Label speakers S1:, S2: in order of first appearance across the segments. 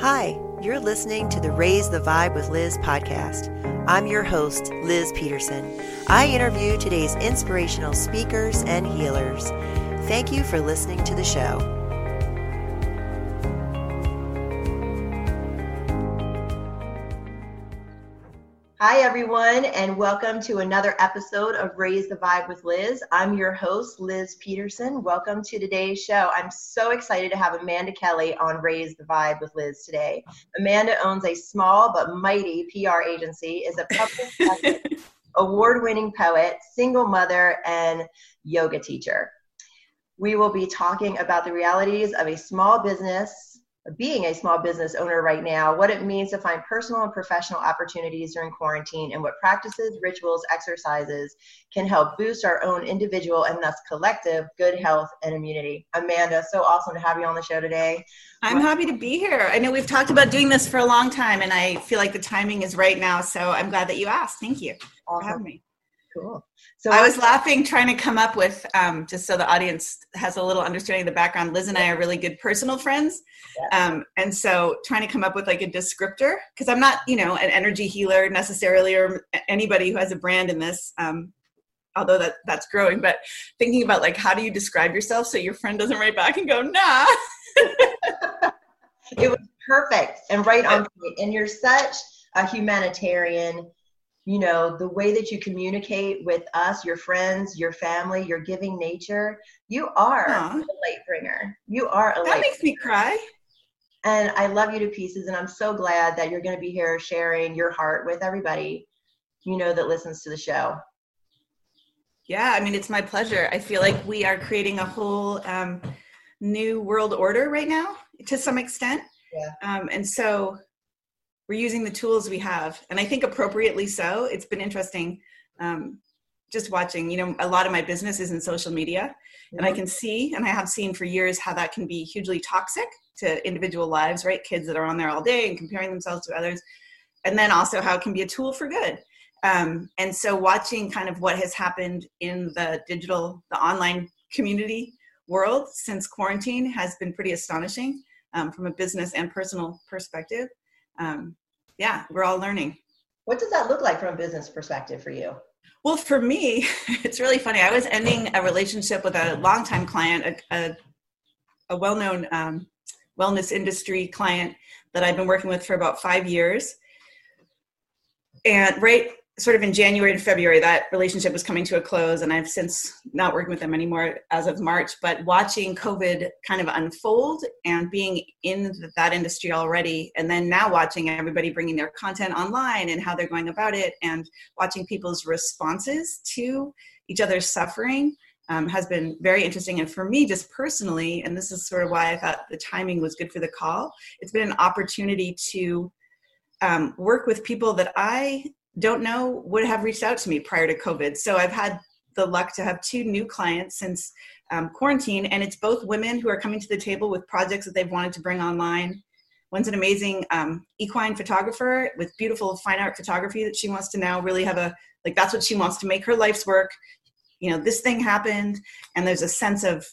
S1: Hi, you're listening to the Raise the Vibe with Liz podcast. I'm your host, Liz Peterson. I interview today's inspirational speakers and healers. Thank you for listening to the show. Hi, everyone, and welcome to another episode of Raise the Vibe with Liz. I'm your host, Liz Peterson. Welcome to today's show. I'm so excited to have Amanda Kelly on Raise the Vibe with Liz today. Amanda owns a small but mighty PR agency, is a public award winning poet, single mother, and yoga teacher. We will be talking about the realities of a small business being a small business owner right now, what it means to find personal and professional opportunities during quarantine, and what practices, rituals, exercises can help boost our own individual and thus collective good health and immunity. Amanda, so awesome to have you on the show today.
S2: I'm happy to be here. I know we've talked about doing this for a long time, and I feel like the timing is right now. So I'm glad that you asked. Thank you awesome. for having me.
S1: Cool.
S2: So I was laughing trying to come up with um, just so the audience has a little understanding of the background. Liz and I are really good personal friends, um, and so trying to come up with like a descriptor because I'm not, you know, an energy healer necessarily, or anybody who has a brand in this. Um, although that that's growing, but thinking about like how do you describe yourself so your friend doesn't write back and go, nah.
S1: it was perfect and right on point. And you're such a humanitarian you know the way that you communicate with us your friends your family your giving nature you are Aww. a light bringer you are a
S2: that makes bringer. me cry
S1: and i love you to pieces and i'm so glad that you're going to be here sharing your heart with everybody you know that listens to the show
S2: yeah i mean it's my pleasure i feel like we are creating a whole um, new world order right now to some extent yeah. Um, and so we're using the tools we have. And i think appropriately so. It's been interesting um, just watching you know a lot of my business is in social media. And i can see and i have seen for years how that can be hugely toxic to individual lives right? Kids that are on there all day and comparing themselves to others. And then also how it can be a tool for good. Um, and so watching kind of what has happened in the digital the online community world since quarantine has been pretty astonishing um, from a business and personal perspective. Um, yeah, we're all learning.
S1: What does that look like from a business perspective for you?
S2: Well, for me, it's really funny. I was ending a relationship with a longtime client, a, a, a well known um, wellness industry client that I've been working with for about five years. And right sort of in January and February, that relationship was coming to a close, and I've since not working with them anymore as of March. But watching COVID kind of unfold and being in that industry already, and then now watching everybody bringing their content online and how they're going about it, and watching people's responses to each other's suffering. Um, has been very interesting. And for me, just personally, and this is sort of why I thought the timing was good for the call, it's been an opportunity to um, work with people that I don't know would have reached out to me prior to COVID. So I've had the luck to have two new clients since um, quarantine, and it's both women who are coming to the table with projects that they've wanted to bring online. One's an amazing um, equine photographer with beautiful fine art photography that she wants to now really have a like that's what she wants to make her life's work. You know, this thing happened, and there's a sense of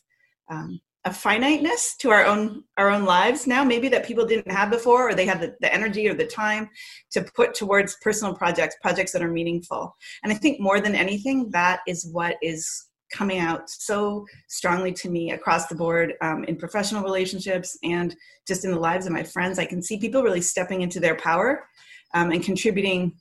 S2: um, a finiteness to our own our own lives now maybe that people didn't have before or they had the, the energy or the time to put towards personal projects projects that are meaningful. And i think more than anything that is what is coming out so strongly to me across the board um, in professional relationships and just in the lives of my friends. I can see people really stepping into their power um, and contributing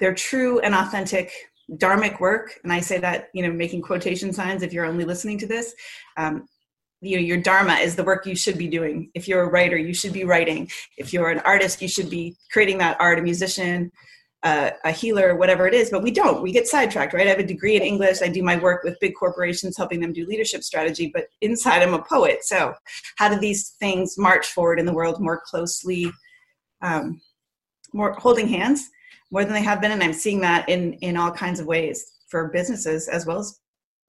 S2: their true and authentic dharmic work. And i say that you know making quotation signs if you're only listening to this. Um, you know your dharma is the work you should be doing. If you're a writer you should be writing. If you're an artist you should be creating that art a musician uh, a healer whatever it is. But we don't. We get sidetracked right? I have a degree in english. I do my work with big corporations helping them do leadership strategy. But inside i'm a poet. So how do these things march forward in the world more closely um, more holding hands more than they have been and i'm seeing that in in all kinds of ways for businesses as well as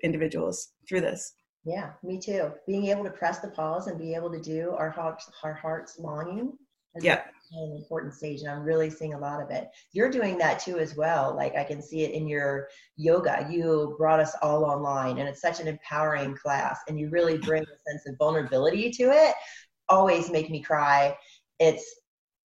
S2: individuals through this.
S1: Yeah me too. Being able to press the pause and be able to do our hearts our hearts longing
S2: yeah.
S1: an important stage and i'm really seeing a lot of it. You're doing that too as well. Like i can see it in your yoga. You brought us all online and it's such an empowering class and you really bring a sense of vulnerability to it. Always make me cry. It's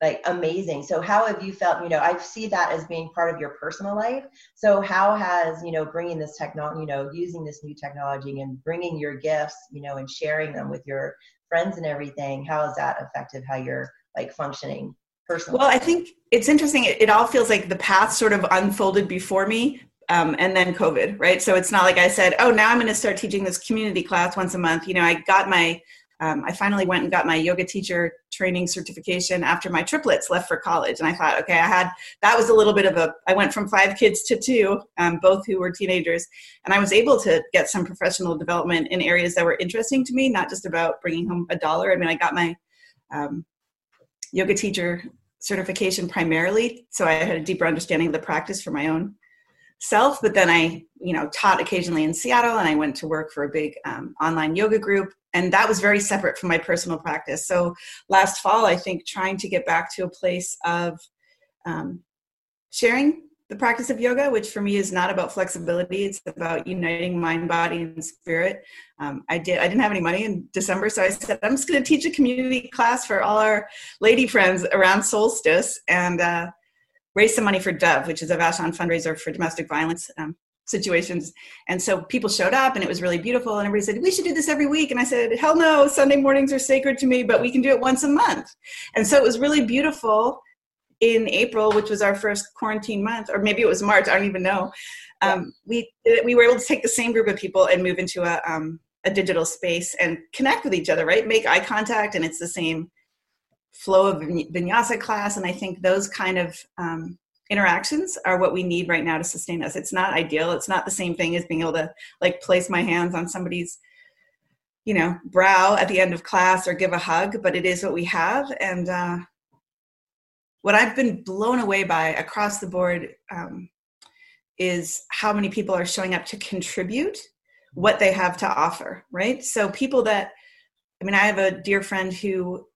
S1: like amazing. So how have you felt, you know, I see that as being part of your personal life. So how has, you know, bringing this technology, you know, using this new technology and bringing your gifts, you know, and sharing them with your friends and everything, how has that affected how you're like functioning personally?
S2: Well, I think it's interesting. It, it all feels like the path sort of unfolded before me, um, and then COVID, right? So it's not like I said, oh, now I'm going to start teaching this community class once a month. You know, I got my, um, I finally went and got my yoga teacher training certification after my triplets left for college. And I thought, okay, I had, that was a little bit of a, I went from five kids to two, um, both who were teenagers. And I was able to get some professional development in areas that were interesting to me, not just about bringing home a dollar. I mean, I got my um, yoga teacher certification primarily, so I had a deeper understanding of the practice for my own self but then i you know taught occasionally in seattle and i went to work for a big um, online yoga group and that was very separate from my personal practice. So last fall i think trying to get back to a place of um, sharing the practice of yoga which for me is not about flexibility it's about uniting mind body and spirit. Um, i did i didn't have any money in december so i said i'm just going to teach a community class for all our lady friends around solstice and uh, raise some money for Dove, which is a Vashon fundraiser for domestic violence. Um, situations. And so people showed up and it was really beautiful. And everybody said, We should do this every week. And I said, Hell no, Sunday mornings are sacred to me, but we can do it once a month. And so it was really beautiful in April, which was our first quarantine month, or maybe it was March, I don't even know. Um, we, we were able to take the same group of people and move into a, um, a digital space and connect with each other, right? Make eye contact, and it's the same flow of vinyasa class and i think those kind of um, interactions are what we need right now to sustain us. It's not ideal. It's not the same thing as being able to like place my hands on somebody's you know brow at the end of class or give a hug but it is what we have. And uh, what i've been blown away by across the board um, is how many people are showing up to contribute what they have to offer right? So people that i mean i have a dear friend who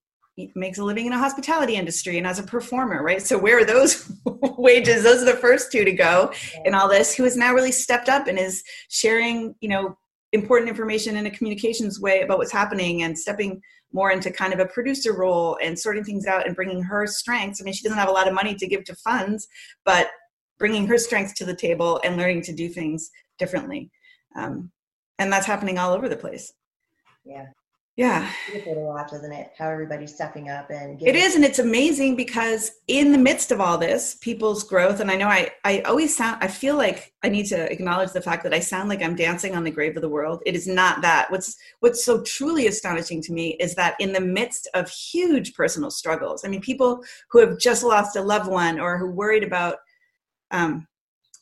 S2: makes a living in a hospitality industry and as a performer, right? So where are those wages? Those are the first two to go in all this. Who has now really stepped up and is sharing, you know, important information in a communications way about what's happening and stepping more into kind of a producer role and sorting things out and bringing her strengths. I mean, she doesn't have a lot of money to give to funds, but bringing her strengths to the table and learning to do things differently. Um, and that's happening all over the place.
S1: Yeah
S2: yeah.
S1: Beautiful to watch isn't it? How everybody's stepping up and
S2: it is and it's amazing because in the midst of all this people's growth and i know i i always sound i feel like i need to acknowledge the fact that i sound like i'm dancing on the grave of the world. It is not that. What's what's so truly astonishing to me is that in the midst of huge personal struggles i mean people who have just lost a loved one or who worried about um,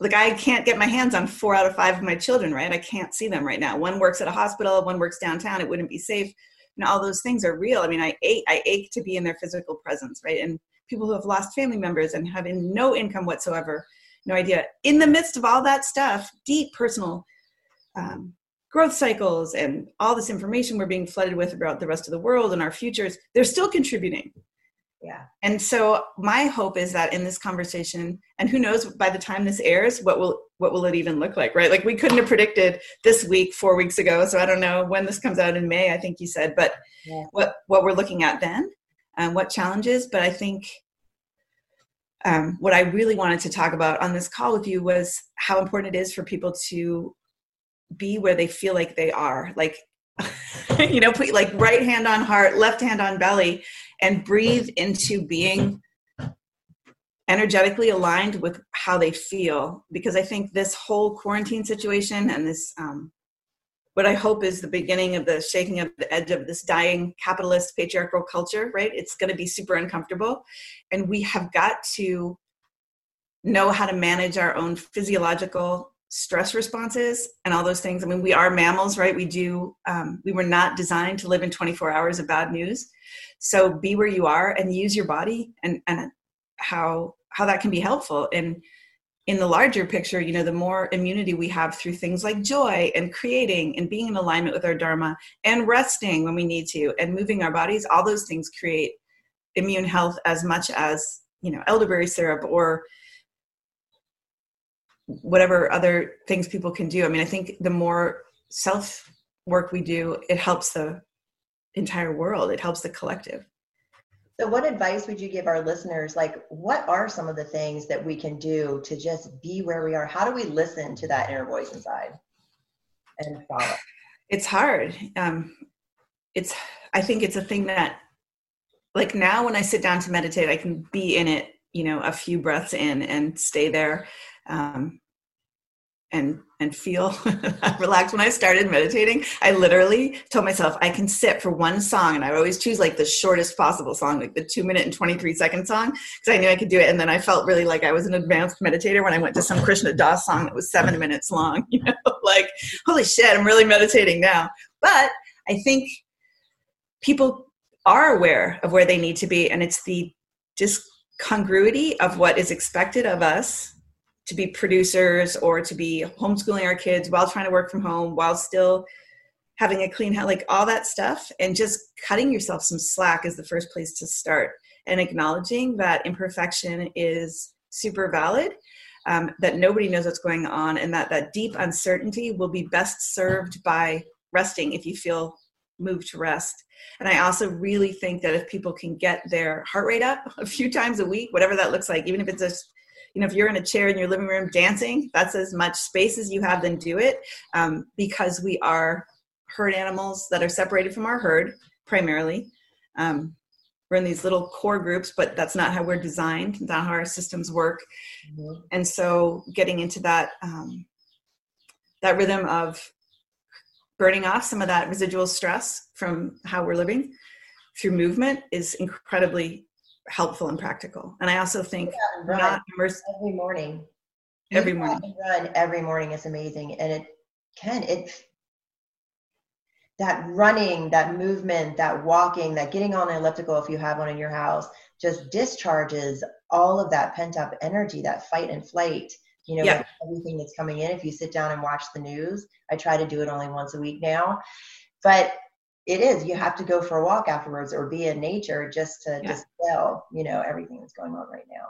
S2: like I can't get my hands on four out of five of my children, right? I can't see them right now. One works at a hospital, one works downtown. It wouldn't be safe. And all those things are real. I mean, I ache, I ache to be in their physical presence, right? And people who have lost family members and having no income whatsoever, no idea. In the midst of all that stuff, deep personal um, growth cycles and all this information we're being flooded with about the rest of the world and our futures, they're still contributing
S1: yeah
S2: and so my hope is that in this conversation and who knows by the time this airs what will what will it even look like right like we couldn't have predicted this week four weeks ago so i don't know when this comes out in may i think you said but yeah. what what we're looking at then and what challenges but i think um, what i really wanted to talk about on this call with you was how important it is for people to be where they feel like they are like you know put like right hand on heart left hand on belly and breathe into being energetically aligned with how they feel. Because i think this whole quarantine situation and this um, what i hope is the beginning of the shaking of the edge of this dying capitalist patriarchal culture right? It's going to be super uncomfortable. And we have got to know how to manage our own physiological stress responses and all those things. I mean we are mammals right? We do um, we were not designed to live in 24 hours of bad news. So be where you are and use your body and and how how that can be helpful. And in the larger picture you know the more immunity we have through things like joy and creating and being in alignment with our dharma and resting when we need to and moving our bodies all those things create immune health as much as you know elderberry syrup or whatever other things people can do i mean i think the more self work we do it helps the entire world. It helps the collective.
S1: So, what advice would you give our listeners? Like, what are some of the things that we can do to just be where we are? How do we listen to that inner voice inside and follow?
S2: It's hard. Um, it's. I think it's a thing that, like now, when I sit down to meditate, I can be in it. You know, a few breaths in and stay there. Um, and and feel relaxed. When i started meditating i literally told myself i can sit for one song and i always choose like the shortest possible song like the two minute and 23 second song because i knew i could do it. And then i felt really like i was an advanced meditator when i went to some krishna das song that was seven minutes long you know? Like holy shit i'm really meditating now. But i think people are aware of where they need to be and it's the discongruity of what is expected of us to be producers or to be homeschooling our kids while trying to work from home while still having a clean house like all that stuff. And just cutting yourself some slack is the first place to start. And acknowledging that imperfection is super valid um, that nobody knows what's going on and that that deep uncertainty will be best served by resting if you feel moved to rest. And i also really think that if people can get their heart rate up a few times a week whatever that looks like even if it's just you know if you're in a chair in your living room dancing that's as much space as you have then do it um, because we are herd animals that are separated from our herd primarily um, we're in these little core groups but that's not how we're designed not how our systems work mm-hmm. and so getting into that um, that rhythm of burning off some of that residual stress from how we're living through movement is incredibly helpful and practical. And I also think
S1: not immerse- every morning.
S2: Every morning.
S1: Run every morning is amazing. And it can, it that running, that movement, that walking, that getting on an elliptical if you have one in your house, just discharges all of that pent up energy, that fight and flight, you know, yeah. everything that's coming in. If you sit down and watch the news, I try to do it only once a week now. But it is you have to go for a walk afterwards or be in nature just to yeah. dispel you know everything that's going on right now.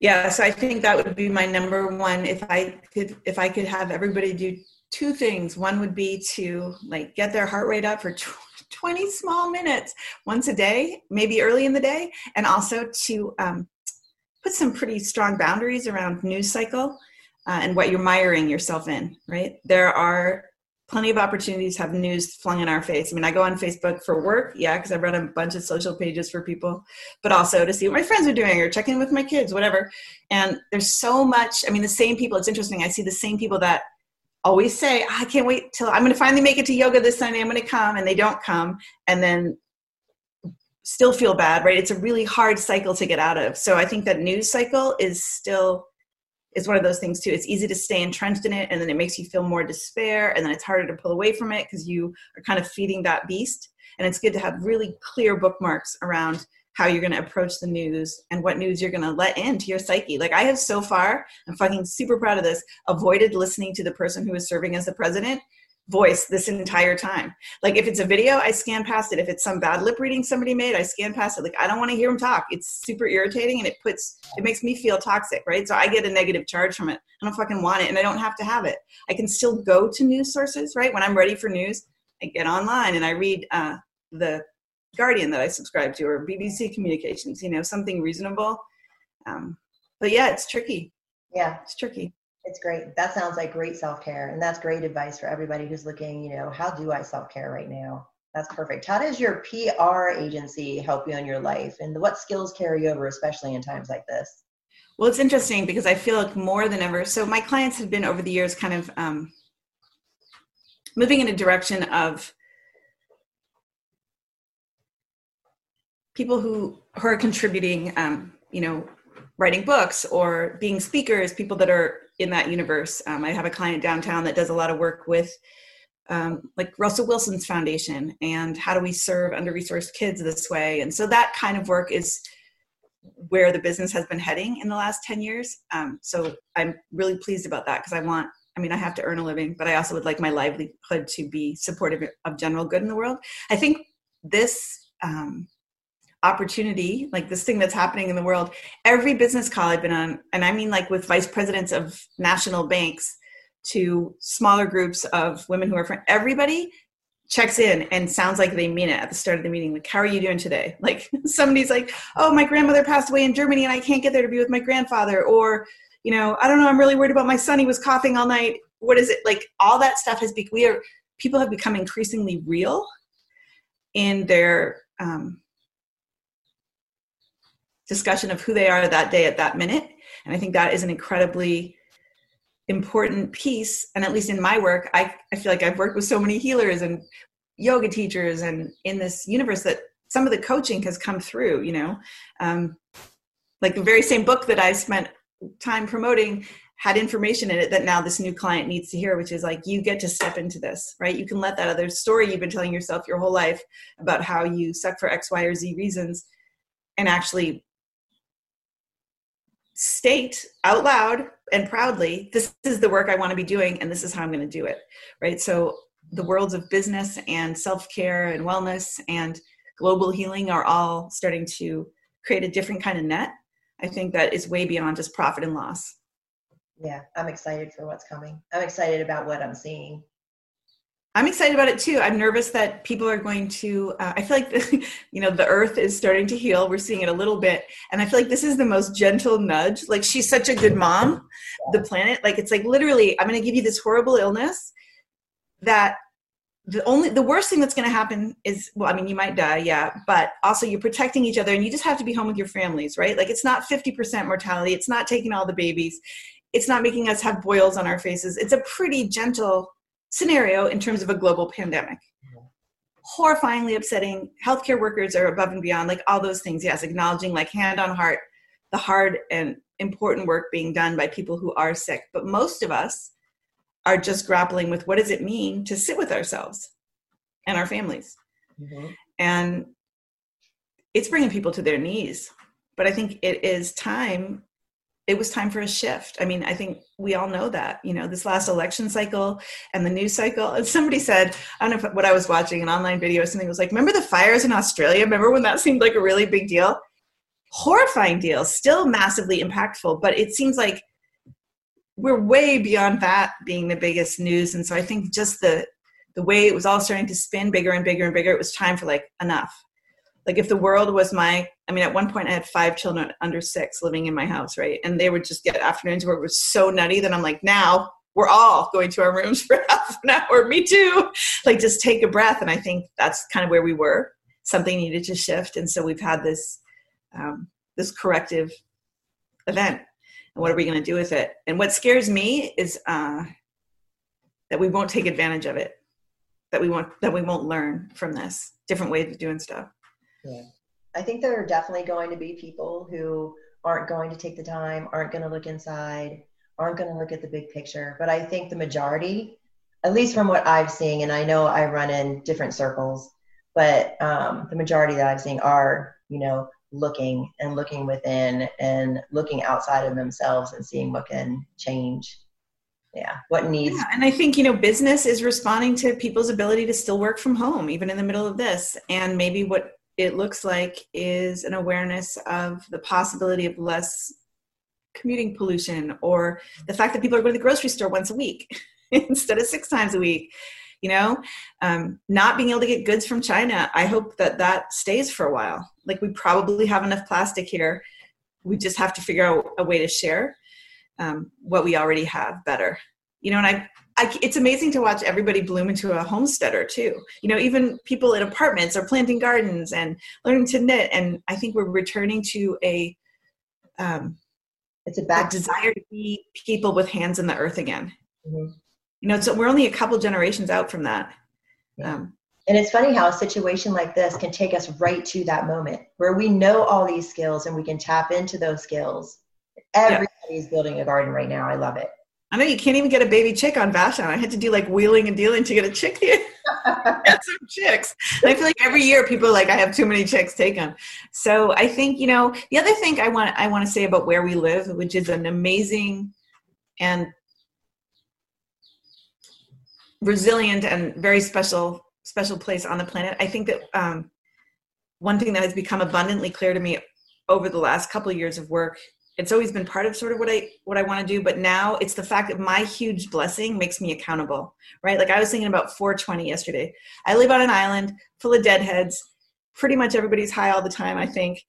S2: Yeah so i think that would be my number one. If i could if i could have everybody do two things one would be to like get their heart rate up for 20 small minutes once a day maybe early in the day and also to um, put some pretty strong boundaries around news cycle uh, and what you're miring yourself in right? There are plenty of opportunities have news flung in our face. I mean, I go on Facebook for work, yeah, because I've run a bunch of social pages for people, but also to see what my friends are doing or checking in with my kids, whatever. And there's so much, I mean, the same people, it's interesting. I see the same people that always say, I can't wait till I'm going to finally make it to yoga this Sunday. I'm going to come. And they don't come. And then still feel bad, right? It's a really hard cycle to get out of. So I think that news cycle is still is one of those things too. It's easy to stay entrenched in it and then it makes you feel more despair and then it's harder to pull away from it because you are kind of feeding that beast. And it's good to have really clear bookmarks around how you're going to approach the news and what news you're going to let into your psyche. Like I have so far, I'm fucking super proud of this, avoided listening to the person who is serving as the president voice this entire time. Like if it's a video, I scan past it. If it's some bad lip reading somebody made, I scan past it. Like I don't want to hear them talk. It's super irritating and it puts it makes me feel toxic, right? So I get a negative charge from it. I don't fucking want it and I don't have to have it. I can still go to news sources, right? When I'm ready for news, I get online and I read uh, the Guardian that I subscribe to or BBC Communications, you know, something reasonable. Um, but yeah, it's tricky.
S1: Yeah,
S2: it's tricky.
S1: It's great. That sounds like great self care. And that's great advice for everybody who's looking, you know, how do I self care right now? That's perfect. How does your PR agency help you in your life? And what skills carry over, especially in times like this?
S2: Well, it's interesting because I feel like more than ever. So, my clients have been over the years kind of um, moving in a direction of people who, who are contributing, um, you know, writing books or being speakers, people that are in that universe. Um, I have a client downtown that does a lot of work with um, like Russell Wilson's foundation and how do we serve under resourced kids this way. And so that kind of work is where the business has been heading in the last 10 years. Um, so I'm really pleased about that because I want, I mean, I have to earn a living, but I also would like my livelihood to be supportive of general good in the world. I think this um, opportunity, like this thing that's happening in the world. Every business call I've been on, and I mean like with vice presidents of national banks to smaller groups of women who are from everybody checks in and sounds like they mean it at the start of the meeting. Like how are you doing today? Like somebody's like oh my grandmother passed away in germany and i can't get there to be with my grandfather or you know i don't know i'm really worried about my son he was coughing all night. What is it? Like all that stuff has become we are people have become increasingly real in their um, discussion of who they are that day at that minute. And i think that is an incredibly important piece. And at least in my work I, I feel like i've worked with so many healers and yoga teachers and in this universe that some of the coaching has come through you know? Um, like the very same book that i spent time promoting had information in it that now this new client needs to hear which is like you get to step into this right? You can let that other story you've been telling yourself your whole life about how you suck for x y or z reasons and actually state out loud and proudly this is the work i want to be doing and this is how i'm going to do it right? So the worlds of business and self-care and wellness and global healing are all starting to create a different kind of net i think that is way beyond just profit and loss.
S1: Yeah i'm excited for what's coming. I'm excited about what i'm seeing
S2: I'm excited about it too. I'm nervous that people are going to. Uh, I feel like the, you know the Earth is starting to heal. We're seeing it a little bit, and I feel like this is the most gentle nudge. Like she's such a good mom, the planet. Like it's like literally, I'm going to give you this horrible illness that the only the worst thing that's going to happen is well i mean you might die yeah but also you're protecting each other and you just have to be home with your families right like it's not 50% mortality it's not taking all the babies it's not making us have boils on our faces it's a pretty gentle scenario in terms of a global pandemic. Horrifyingly upsetting. Healthcare workers are above and beyond, like all those things. Yes, acknowledging, like hand on heart, the hard and important work being done by people who are sick. But most of us are just grappling with what does it mean to sit with ourselves and our families. Mm-hmm. And it's bringing people to their knees. But I think it is time it was time for a shift. I mean, I think we all know that, you know, this last election cycle and the news cycle. And somebody said, I don't know what I was watching, an online video or something was like, remember the fires in Australia? Remember when that seemed like a really big deal? Horrifying deal, still massively impactful, but it seems like we're way beyond that being the biggest news. And so I think just the the way it was all starting to spin bigger and bigger and bigger, it was time for like enough like if the world was my i mean at one point i had five children under six living in my house right? And they would just get afternoons where it was so nutty that i'm like now we're all going to our rooms for half an hour. Me too. Like just take a breath. And i think that's kind of where we were. Something needed to shift. And so we've had this um, this corrective event. And what are we going to do with it? And what scares me is uh, that we won't take advantage of it. That we won't that we won't learn from this. Different ways of doing stuff
S1: I think there are definitely going to be people who aren't going to take the time, aren't going to look inside, aren't going to look at the big picture. But I think the majority, at least from what I've seen, and I know I run in different circles, but um, the majority that I've seen are, you know, looking and looking within and looking outside of themselves and seeing what can change yeah what needs yeah,
S2: and i think you know business is responding to people's ability to still work from home even in the middle of this and maybe what it looks like is an awareness of the possibility of less commuting pollution or the fact that people are going to the grocery store once a week instead of six times a week you know? Um, not being able to get goods from china i hope that that stays for a while. Like we probably have enough plastic here. We just have to figure out a way to share um, what we already have better. You know and i I, it's amazing to watch everybody bloom into a homesteader too. You know, even people in apartments are planting gardens and learning to knit. And I think we're returning to a um,
S1: it's a back
S2: desire to be people with hands in the earth again. Mm-hmm. You know, so we're only a couple generations out from that.
S1: Yeah. Um, and it's funny how a situation like this can take us right to that moment where we know all these skills and we can tap into those skills. Everybody yeah. building a garden right now. I love it.
S2: I know you can't even get a baby chick on Vashon. I had to do like wheeling and dealing to get a chick here. Get some chicks. And I feel like every year people are like, I have too many chicks take them. So I think, you know, the other thing I want I want to say about where we live, which is an amazing and resilient and very special special place on the planet. I think that um, one thing that has become abundantly clear to me over the last couple of years of work it's always been part of sort of what I what I want to do, but now it's the fact that my huge blessing makes me accountable, right? Like I was thinking about 420 yesterday. I live on an island full of deadheads. Pretty much everybody's high all the time, I think.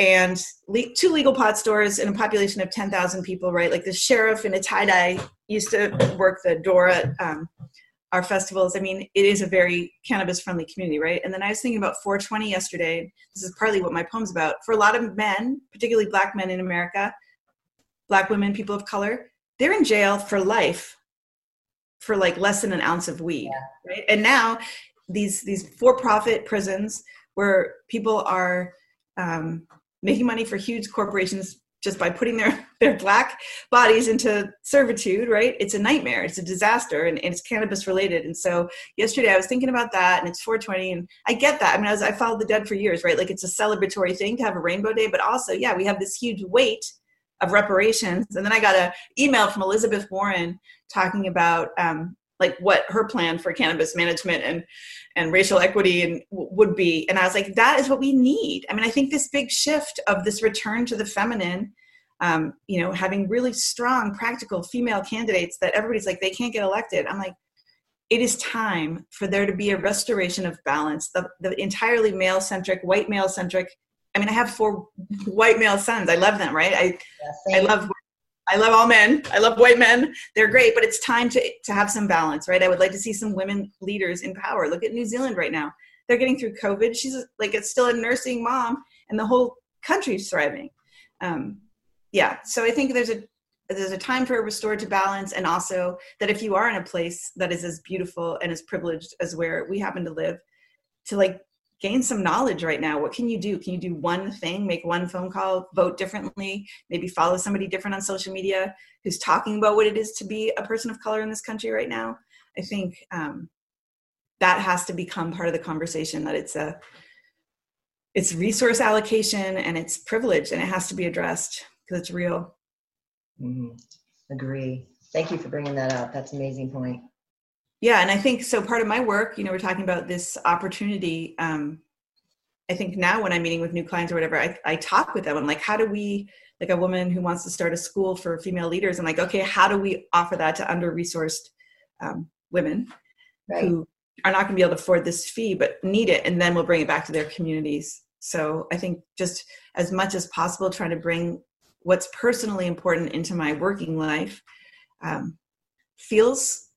S2: And le- two legal pot stores in a population of 10,000 people, right? Like the sheriff in a tie dye used to work the door at um, our festivals. I mean, it is a very cannabis friendly community, right? And then I was thinking about 420 yesterday. This is partly what my poem's about. For a lot of men, particularly black men in America, black women, people of color, they're in jail for life for like less than an ounce of weed, yeah. right? And now these these for-profit prisons where people are um, making money for huge corporations just by putting their their black bodies into servitude right? It's a nightmare. It's a disaster and, and, it's cannabis related. And so yesterday i was thinking about that and it's 420 and i get that. I mean i was i followed the dead for years right? Like it's a celebratory thing to have a rainbow day but also yeah we have this huge weight of reparations. And then i got an email from elizabeth warren talking about um, like what her plan for cannabis management and and racial equity and would be. And i was like that is what we need. I mean i think this big shift of this return to the feminine um, you know having really strong practical female candidates that everybody's like they can't get elected. I'm like it is time for there to be a restoration of balance. The, the entirely male centric white male centric i mean i have four white male sons. I love them right? I yeah, i love I love all men. I love white men. They're great, but it's time to to have some balance, right? I would like to see some women leaders in power. Look at New Zealand right now. They're getting through COVID. She's like it's still a nursing mom, and the whole country's thriving. Um, yeah, so I think there's a there's a time for a restored to balance, and also that if you are in a place that is as beautiful and as privileged as where we happen to live, to like gain some knowledge right now. What can you do? Can you do one thing make one phone call vote differently maybe follow somebody different on social media who's talking about what it is to be a person of color in this country right now? I think um, that has to become part of the conversation that it's a it's resource allocation and it's privilege and it has to be addressed because it's real.
S1: Mm-hmm. agree. Thank you for bringing that up. That's amazing point
S2: yeah and i think so part of my work you know we're talking about this opportunity um, i think now when i'm meeting with new clients or whatever I, I talk with them i'm like how do we like a woman who wants to start a school for female leaders i'm like okay how do we offer that to under resourced um, women right. who are not going to be able to afford this fee but need it and then we'll bring it back to their communities so i think just as much as possible trying to bring what's personally important into my working life um, feels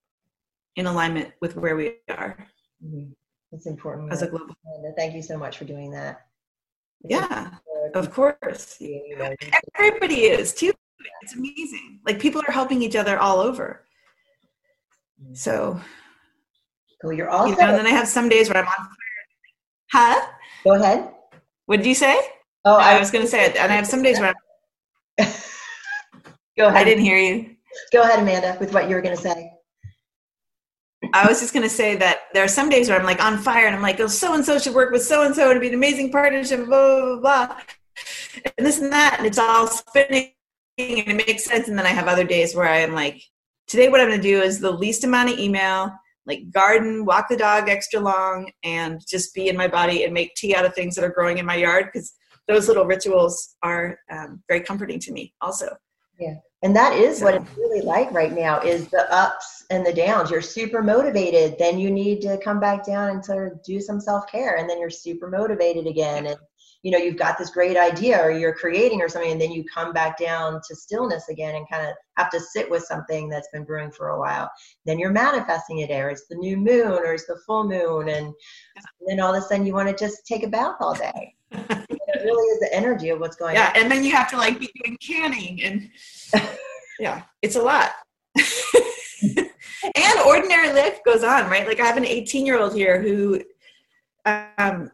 S2: in alignment with where we are.
S1: Mm-hmm. It's important
S2: as a global.
S1: Thank you so much for doing that.
S2: yeah, of course. Everybody is too. It's amazing. Like people are helping each other all over. Mm-hmm. So.
S1: Cool. You're also.
S2: You know, and then I have some days where I'm on fire. Huh?
S1: Go ahead.
S2: What did you say?
S1: Oh,
S2: I, I was going to say it, and I have some days where I'm.
S1: Go ahead.
S2: I didn't hear you.
S1: Go ahead, Amanda, with what you were going to say.
S2: I was just going to say that there are some days where I'm like on fire and I'm like, oh, so and so should work with so and so and be an amazing partnership, blah, blah, blah, and this and that. And it's all spinning and it makes sense. And then I have other days where I'm like, today, what I'm going to do is the least amount of email, like garden, walk the dog extra long, and just be in my body and make tea out of things that are growing in my yard because those little rituals are um, very comforting to me, also.
S1: Yeah and that is what it's really like right now is the ups and the downs. You're super motivated then you need to come back down and sort of do some self-care and then you're super motivated again. And you know you've got this great idea or you're creating or something and then you come back down to stillness again and kind of have to sit with something that's been brewing for a while. Then you're manifesting it or it's the new moon or it's the full moon and, and then all of a sudden you want to just take a bath all day. It really is the energy of what's going
S2: yeah,
S1: on.
S2: yeah and then you have to like be doing canning and yeah, it's a lot. And ordinary life goes on, right? Like I have an 18 year old here who, um,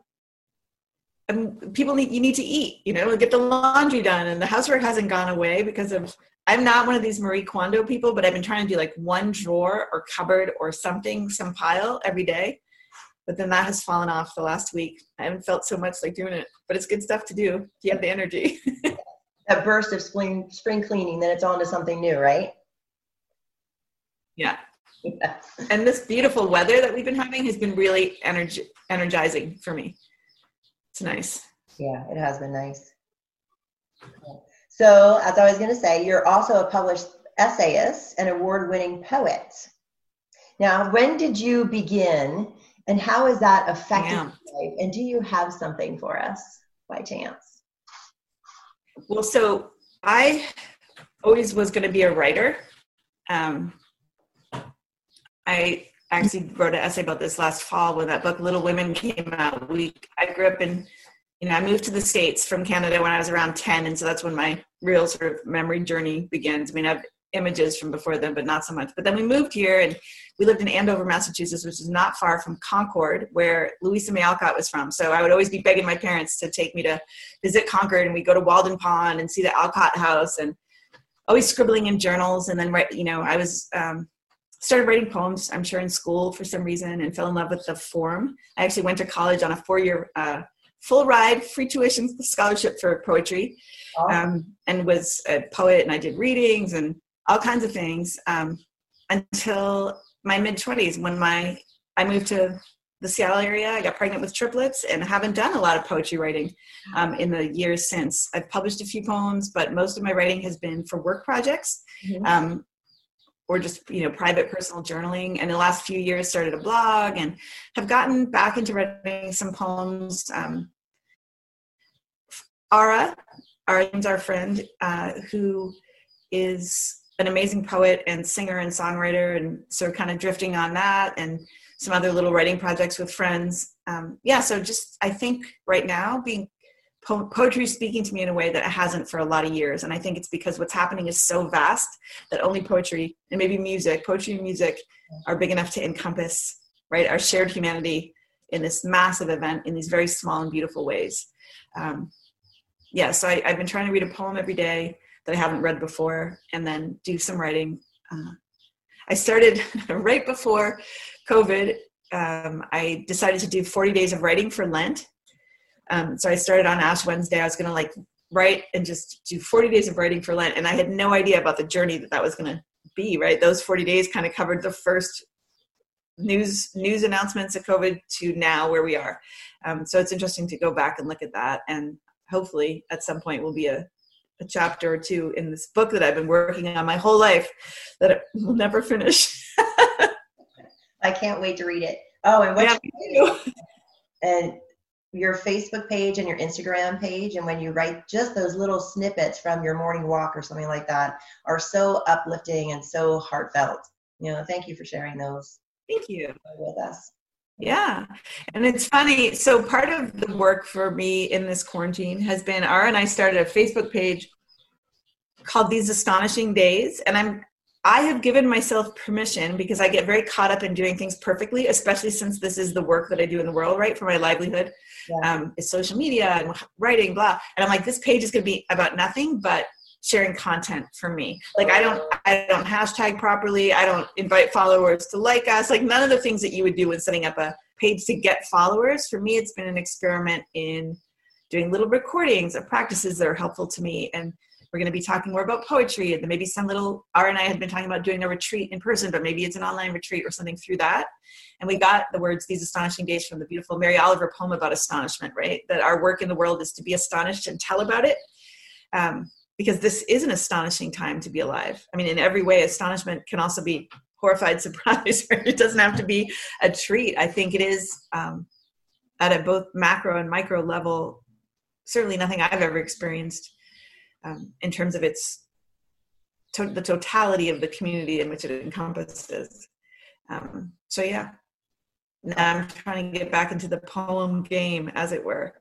S2: um, people need you need to eat, you know, get the laundry done, and the housework hasn't gone away because of. I'm not one of these Marie Kondo people, but I've been trying to do like one drawer or cupboard or something, some pile every day. But then that has fallen off the last week. I haven't felt so much like doing it, but it's good stuff to do if you have the energy.
S1: that burst of spring spring cleaning, then it's on to something new, right?
S2: Yeah. And this beautiful weather that we've been having has been really energy energizing for me. It's nice.
S1: Yeah, it has been nice. So, as I was going to say, you're also a published essayist and award winning poet. Now, when did you begin and how has that affected yeah. your life? And do you have something for us by chance?
S2: Well, so I always was going to be a writer. Um, I actually wrote an essay about this last fall when that book Little Women came out. We I grew up in you know, I moved to the States from Canada when I was around 10. And so that's when my real sort of memory journey begins. I mean, I've images from before then, but not so much. But then we moved here and we lived in Andover, Massachusetts, which is not far from Concord, where Louisa May Alcott was from. So I would always be begging my parents to take me to visit Concord, and we'd go to Walden Pond and see the Alcott House, and always scribbling in journals. And then, right, you know, I was um, started writing poems. I'm sure in school for some reason, and fell in love with the form. I actually went to college on a four-year. Uh, full ride, free tuition scholarship for poetry, um, and was a poet. And I did readings and all kinds of things um, until my mid 20s when my I moved to the Seattle area. I got pregnant with triplets and haven't done a lot of poetry writing um, in the years since. I've published a few poems, but most of my writing has been for work projects mm-hmm. um, or just you know private personal journaling. And the last few years, started a blog and have gotten back into writing some poems. Um, Ara, Ara's our friend, uh, who is an amazing poet and singer and songwriter, and so kind of drifting on that and some other little writing projects with friends. Um, yeah, so just I think right now being po- poetry is speaking to me in a way that it hasn't for a lot of years, and I think it's because what's happening is so vast that only poetry and maybe music, poetry and music, are big enough to encompass right our shared humanity in this massive event in these very small and beautiful ways. Um, yeah, so I, I've been trying to read a poem every day that I haven't read before, and then do some writing. Uh, I started right before COVID. Um, I decided to do 40 days of writing for Lent. Um, so I started on Ash Wednesday. I was going to like write and just do 40 days of writing for Lent, and I had no idea about the journey that that was going to be. Right, those 40 days kind of covered the first news news announcements of COVID to now where we are. Um, so it's interesting to go back and look at that, and hopefully at some point will be a a chapter or two in this book that I've been working on my whole life that it will never finish.
S1: I can't wait to read it. Oh, and what yeah, and your Facebook page and your Instagram page, and when you write just those little snippets from your morning walk or something like that, are so uplifting and so heartfelt. You know, thank you for sharing those.
S2: Thank you
S1: with us.
S2: Yeah. And it's funny. So, part of the work for me in this quarantine has been Ara and I started a Facebook page called These Astonishing Days. And I'm I have given myself permission because I get very caught up in doing things perfectly, especially since this is the work that I do in the world, right? For my livelihood. Yeah. Um, it's social media and writing, blah. And I'm like, this page is gonna be about nothing but sharing content for me. Like I don't I don't hashtag properly. I don't invite followers to like us. Like none of the things that you would do when setting up a page to get followers. For me, it's been an experiment in doing little recordings of practices that are helpful to me. And we're going to be talking more about poetry and maybe some little Ara and I had been talking about doing a retreat in person, but maybe it's an online retreat or something through that. And we got the words "these astonishing days" from the beautiful Mary Oliver poem about astonishment. Right, that our work in the world is to be astonished and tell about it. Um, because this is an astonishing time to be alive. I mean, in every way, astonishment can also be horrified surprise. it doesn't have to be a treat. I think it is um, at a both macro and micro level. Certainly, nothing I've ever experienced um, in terms of its to- the totality of the community in which it encompasses. Um, so yeah, now I'm trying to get back into the poem game, as it were,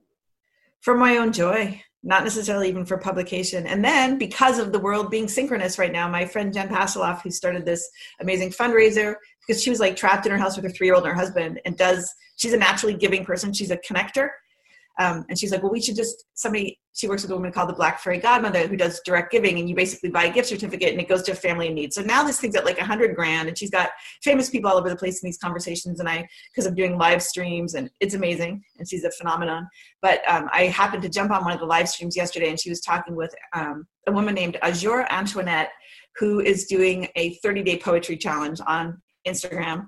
S2: for my own joy not necessarily even for publication. And then because of the world being synchronous right now, my friend Jen Pastiloff, who started this amazing fundraiser, because she was like trapped in her house with her three-year-old and her husband, and does she's a naturally giving person. She's a connector. Um, and she's like, well, we should just somebody. She works with a woman called the Black Fairy Godmother who does direct giving, and you basically buy a gift certificate and it goes to a family in need. So now this thing's at like a hundred grand, and she's got famous people all over the place in these conversations. And I, because I'm doing live streams, and it's amazing, and she's a phenomenon. But um, I happened to jump on one of the live streams yesterday, and she was talking with um, a woman named Azure Antoinette, who is doing a 30 day poetry challenge on Instagram.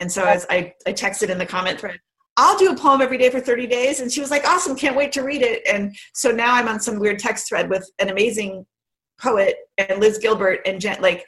S2: And so as I, I texted in the comment thread, I'll do a poem every day for 30 days. And she was like, awesome, can't wait to read it. And so now I'm on some weird text thread with an amazing poet and Liz Gilbert and Jen, like,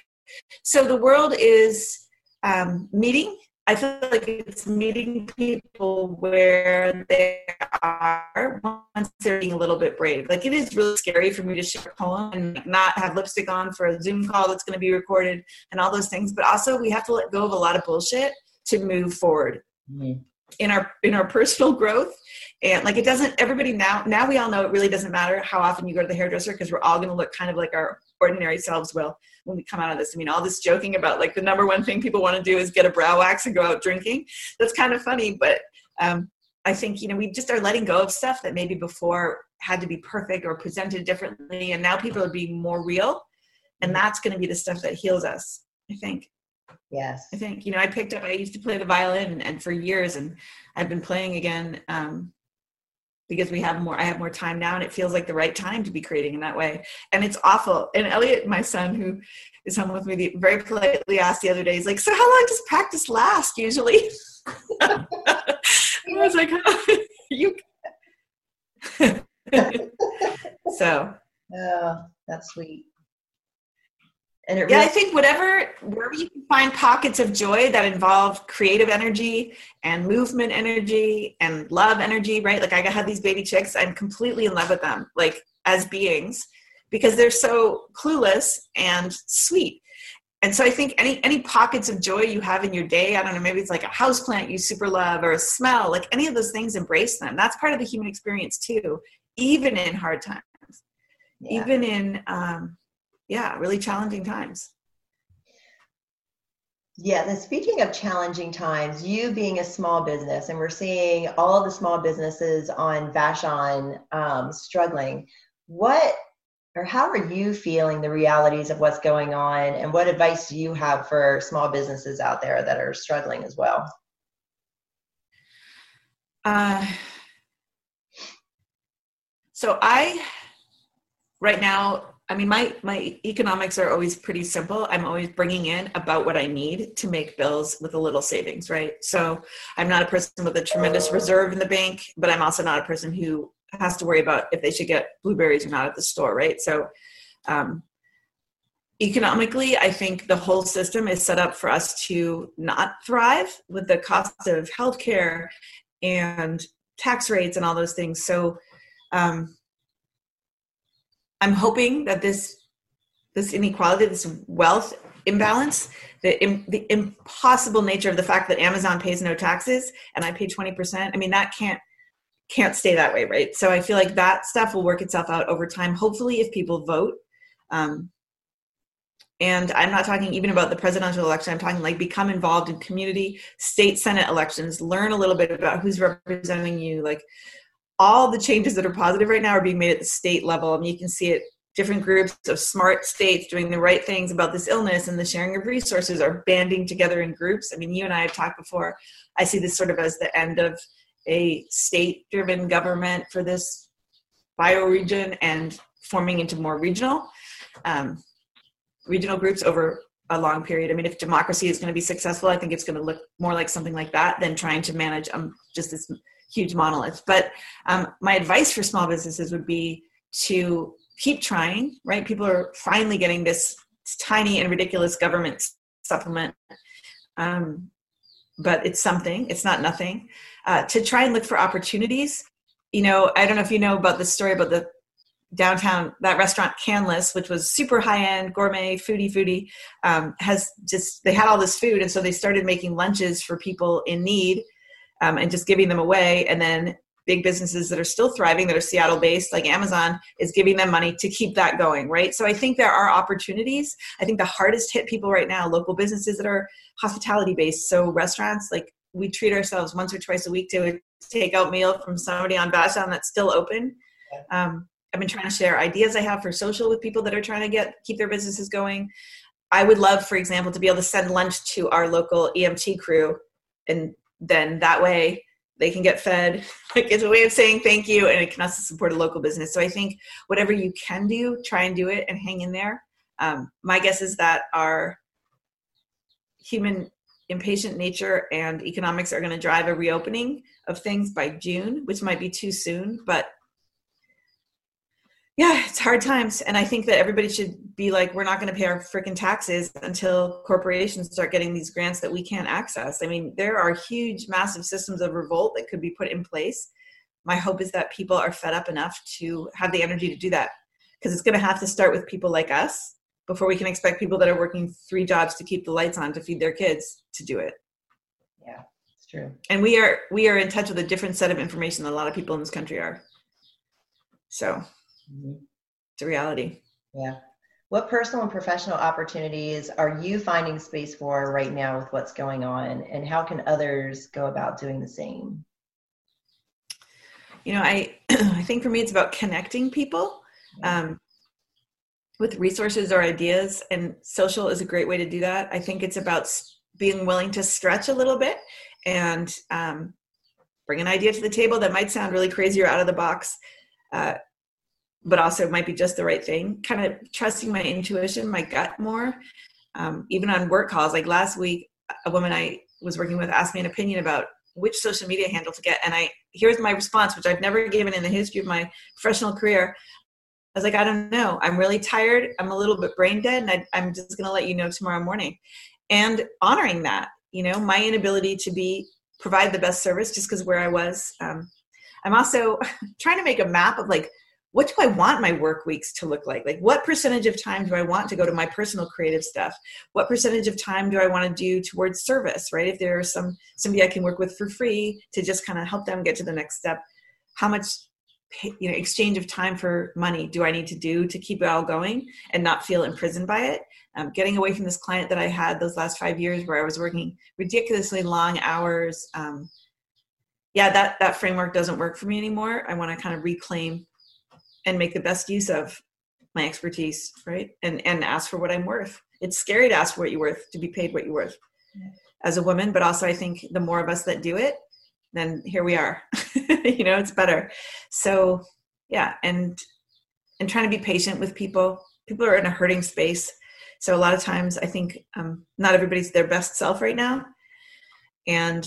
S2: so the world is um, meeting. I feel like it's meeting people where they are once they're being a little bit brave. Like it is really scary for me to share a poem and not have lipstick on for a Zoom call that's going to be recorded and all those things. But also we have to let go of a lot of bullshit to move forward mm-hmm. In our in our personal growth. And like it doesn't everybody now now we all know it really doesn't matter how often you go to the hairdresser because we're all going to look kind of like our ordinary selves will when we come out of this. I mean all this joking about like the number one thing people want to do is get a brow wax and go out drinking. That's kind of funny but um, i think you know we just are letting go of stuff that maybe before had to be perfect or presented differently and now people are being more real. And that's going to be the stuff that heals us i think
S1: yes.
S2: I think you know i picked up i used to play the violin and, and for years and i've been playing again um, because we have more i have more time now and it feels like the right time to be creating in that way. And it's awful. And elliot my son who is home with me very politely asked the other day he's like so how long does practice last usually? I was like oh, you so
S1: oh that's sweet
S2: and it yeah, really- I think whatever wherever you can find pockets of joy that involve creative energy and movement energy and love energy, right? Like I had these baby chicks, I'm completely in love with them, like as beings, because they're so clueless and sweet. And so I think any any pockets of joy you have in your day, I don't know, maybe it's like a house plant you super love or a smell, like any of those things, embrace them. That's part of the human experience too, even in hard times, yeah. even in um, yeah, really challenging times.
S1: Yeah, then speaking of challenging times, you being a small business, and we're seeing all the small businesses on Vashon um, struggling. What or how are you feeling the realities of what's going on, and what advice do you have for small businesses out there that are struggling as well?
S2: Uh, so I, right now, I mean, my my economics are always pretty simple. I'm always bringing in about what I need to make bills with a little savings, right? So I'm not a person with a tremendous reserve in the bank, but I'm also not a person who has to worry about if they should get blueberries or not at the store, right? So um, economically, I think the whole system is set up for us to not thrive with the cost of healthcare and tax rates and all those things. So um, I'm hoping that this this inequality, this wealth imbalance, the the impossible nature of the fact that Amazon pays no taxes and I pay 20%, I mean that can't can't stay that way, right? So I feel like that stuff will work itself out over time. Hopefully, if people vote, um, and I'm not talking even about the presidential election. I'm talking like become involved in community, state senate elections, learn a little bit about who's representing you, like all the changes that are positive right now are being made at the state level. I mean, you can see it different groups of smart states doing the right things about this illness and the sharing of resources are banding together in groups. I mean, you and I have talked before. I see this sort of as the end of a state driven government for this bioregion and forming into more regional um, regional groups over a long period. I mean, if democracy is going to be successful, I think it's going to look more like something like that than trying to manage um, just this huge monolith. But um, my advice for small businesses would be to keep trying, right? People are finally getting this tiny and ridiculous government supplement. Um, but it's something, it's not nothing. Uh, to try and look for opportunities. You know, I don't know if you know about the story about the downtown that restaurant Canlis which was super high end gourmet foodie foodie um, has just they had all this food and so they started making lunches for people in need um, and just giving them away. And then big businesses that are still thriving, that are Seattle based, like Amazon, is giving them money to keep that going, right? So I think there are opportunities. I think the hardest hit people right now, local businesses that are hospitality based. So restaurants, like we treat ourselves once or twice a week to a takeout meal from somebody on Vashon that's still open. Um, I've been trying to share ideas I have for social with people that are trying to get keep their businesses going. I would love, for example, to be able to send lunch to our local EMT crew and then that way they can get fed. Like it's a way of saying thank you, and it can also support a local business. So I think whatever you can do, try and do it and hang in there. Um, my guess is that our human impatient nature and economics are going to drive a reopening of things by June, which might be too soon, but yeah, it's hard times. And I think that everybody should be like, we're not going to pay our freaking taxes until corporations start getting these grants that we can't access. I mean, there are huge, massive systems of revolt that could be put in place. My hope is that people are fed up enough to have the energy to do that. Because it's going to have to start with people like us before we can expect people that are working three jobs to keep the lights on to feed their kids to do it.
S1: Yeah, it's true.
S2: And we are we are in touch with a different set of information than a lot of people in this country are. So Mm-hmm. It's a reality.
S1: Yeah. What personal and professional opportunities are you finding space for right now with what's going on, and how can others go about doing the same?
S2: You know, I I think for me it's about connecting people um, with resources or ideas, and social is a great way to do that. I think it's about being willing to stretch a little bit and um, bring an idea to the table that might sound really crazy or out of the box. Uh, but also might be just the right thing. Kind of trusting my intuition, my gut more. Um, even on work calls, like last week, a woman I was working with asked me an opinion about which social media handle to get, and I here's my response, which I've never given in the history of my professional career. I was like, I don't know. I'm really tired. I'm a little bit brain dead, and I, I'm just going to let you know tomorrow morning. And honoring that, you know, my inability to be provide the best service just because where I was. Um, I'm also trying to make a map of like what do I want my work weeks to look like? Like, what percentage of time do I want to go to my personal creative stuff? What percentage of time do I want to do towards service, right? If there's some somebody I can work with for free to just kind of help them get to the next step, how much you know exchange of time for money do I need to do to keep it all going and not feel imprisoned by it? Um, getting away from this client that I had those last five years where I was working ridiculously long hours. Um, yeah, that that framework doesn't work for me anymore. I want to kind of reclaim and make the best use of my expertise right? And and ask for what i'm worth. It's scary to ask for what you're worth to be paid what you're worth as a woman but also i think the more of us that do it then here we are. You know it's better. So yeah and and trying to be patient with people. People are in a hurting space. So a lot of times i think um, not everybody's their best self right now. And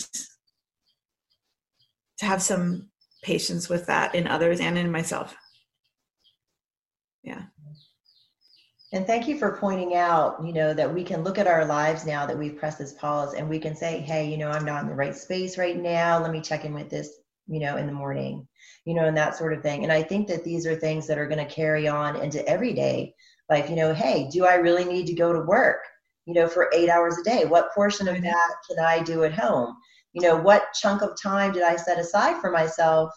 S2: to have some patience with that in others and in myself yeah.
S1: And thank you for pointing out you know that we can look at our lives now that we've pressed this pause and we can say hey you know i'm not in the right space right now. Let me check in with this you know in the morning you know and that sort of thing. And i think that these are things that are going to carry on into everyday life. You know hey do i really need to go to work you know for eight hours a day? What portion of mm-hmm. that can i do at home? You know what chunk of time did i set aside for myself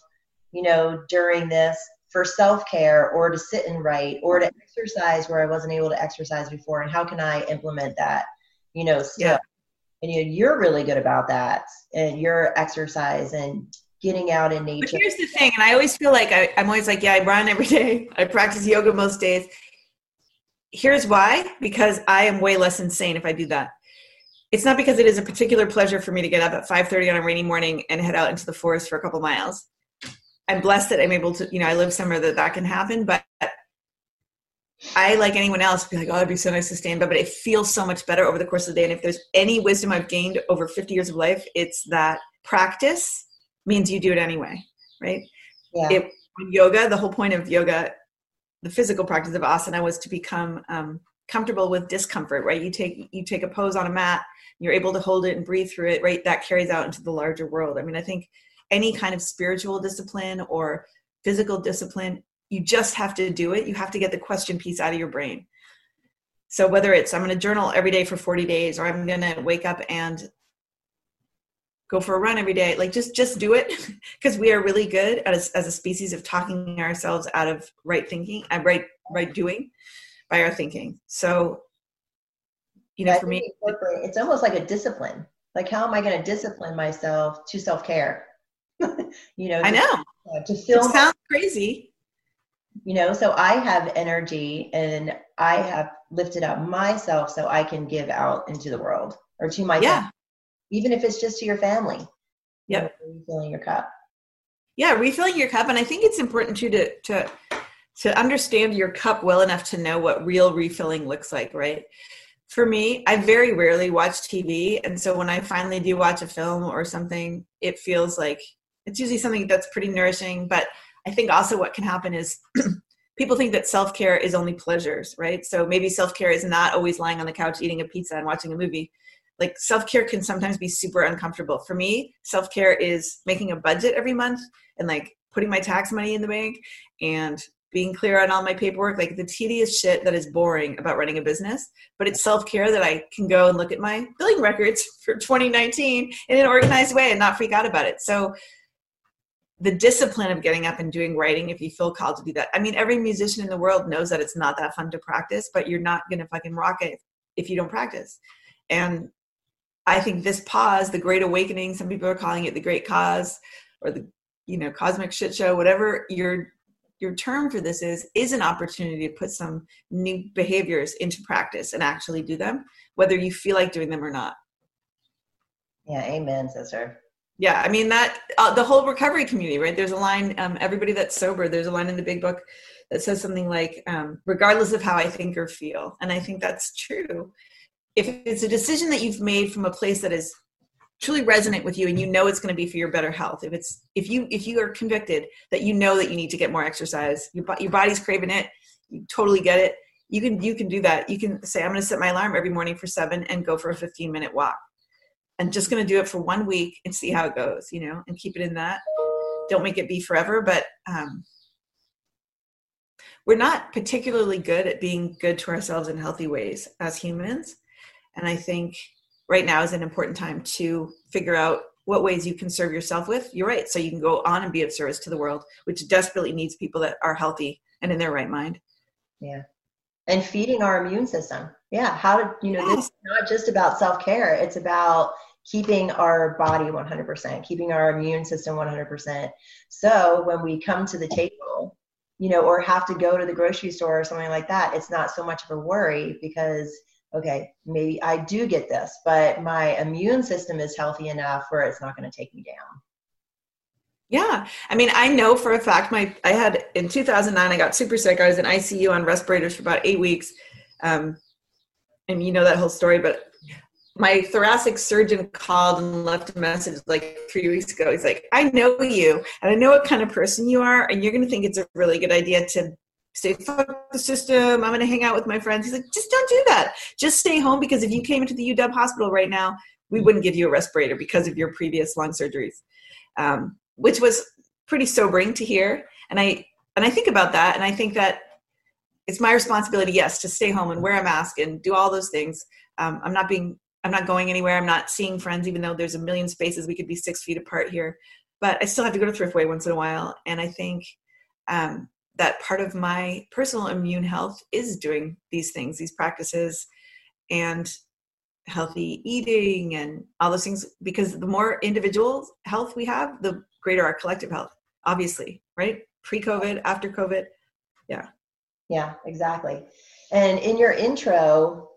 S1: you know during this for self-care or to sit and write or to exercise where I wasn't able to exercise before and how can I implement that you know still yeah. and you know, you're really good about that and your exercise and getting out in nature.
S2: but here's the thing and I always feel like I, I'm always like yeah I run every day. I practice yoga most days. Here's why because I am way less insane if I do that. It's not because it is a particular pleasure for me to get up at 5.30 on a rainy morning and head out into the forest for a couple miles I'm blessed that I'm able to, you know, I live somewhere that that can happen, but I, like anyone else, be like, oh, it'd be so nice to stand, but, but it feels so much better over the course of the day. And if there's any wisdom I've gained over 50 years of life, it's that practice means you do it anyway, right? Yeah. It, yoga, the whole point of yoga, the physical practice of asana was to become um, comfortable with discomfort, right? You take you take a pose on a mat, you're able to hold it and breathe through it, right? That carries out into the larger world. I mean, I think any kind of spiritual discipline or physical discipline, you just have to do it. You have to get the question piece out of your brain. So whether it's I'm going to journal every day for 40 days or I'm going to wake up and go for a run every day, like just just do it because we are really good as as a species of talking ourselves out of right thinking and uh, right right doing by our thinking. So you know, for me,
S1: it's almost like a discipline. Like, how am I going to discipline myself to self care? You know,
S2: I know. Uh, to feel it sounds crazy.
S1: You know, so I have energy and I have lifted up myself so I can give out into the world or to my yeah. Family, even if it's just to your family.
S2: Yeah.
S1: You know, refilling your cup.
S2: Yeah, refilling your cup. And I think it's important too to to to understand your cup well enough to know what real refilling looks like, right? for me, I very rarely watch TV. And so when I finally do watch a film or something, it feels like it's usually something that's pretty nourishing. But I think also what can happen is people think that self-care is only pleasures right? So maybe self-care is not always lying on the couch eating a pizza and watching a movie. Like self-care can sometimes be super uncomfortable. For me self-care is making a budget every month and like putting my tax money in the bank and being clear on all my paperwork. Like the tedious shit that is boring about running a business but it's self-care that i can go and look at my billing records for 2019 in an organized way and not freak out about it. So the discipline of getting up and doing writing if you feel called to do that. I mean, every musician in the world knows that it's not that fun to practice, but you're not going to fucking rock it if you don't practice. And I think this pause, the great awakening, some people are calling it the great cause or the, you know, cosmic shit show, whatever your your term for this is, is an opportunity to put some new behaviors into practice and actually do them, whether you feel like doing them or not.
S1: Yeah, amen, sister
S2: yeah i mean that uh, the whole recovery community right? There's a line um, everybody that's sober there's a line in the big book that says something like um, regardless of how i think or feel and i think that's true. If it's a decision that you've made from a place that is truly resonant with you and you know it's going to be for your better health if it's if you if you are convicted that you know that you need to get more exercise your, your body's craving it you totally get it you can you can do that. You can say i'm going to set my alarm every morning for seven and go for a 15 minute walk and just going to do it for one week and see how it goes, you know, and keep it in that. Don't make it be forever, but um, we're not particularly good at being good to ourselves in healthy ways as humans. And I think right now is an important time to figure out what ways you can serve yourself with. You're right. So you can go on and be of service to the world, which desperately needs people that are healthy and in their right mind.
S1: Yeah. And feeding our immune system. Yeah. How to, you know, yes. this is not just about self care, it's about keeping our body 100%, keeping our immune system 100%. So when we come to the table, you know, or have to go to the grocery store or something like that, it's not so much of a worry because, okay, maybe I do get this, but my immune system is healthy enough where it's not going to take me down.
S2: Yeah. I mean, I know for a fact my I had in 2009 I got super sick. I was in ICU on respirators for about 8 weeks. Um and you know that whole story, but my thoracic surgeon called and left a message like three weeks ago. He's like, I know you and I know what kind of person you are, and you're going to think it's a really good idea to say, fuck the system. I'm going to hang out with my friends. He's like, just don't do that. Just stay home because if you came into the UW hospital right now, we wouldn't give you a respirator because of your previous lung surgeries, um, which was pretty sobering to hear. And I and I think about that, and I think that it's my responsibility, yes, to stay home and wear a mask and do all those things. Um, I'm not being I'm not going anywhere. I'm not seeing friends, even though there's a million spaces we could be six feet apart here. But I still have to go to Thriftway once in a while. And I think um, that part of my personal immune health is doing these things, these practices, and healthy eating and all those things. Because the more individual health we have, the greater our collective health, obviously, right? Pre COVID, after COVID. Yeah.
S1: Yeah, exactly. And in your intro,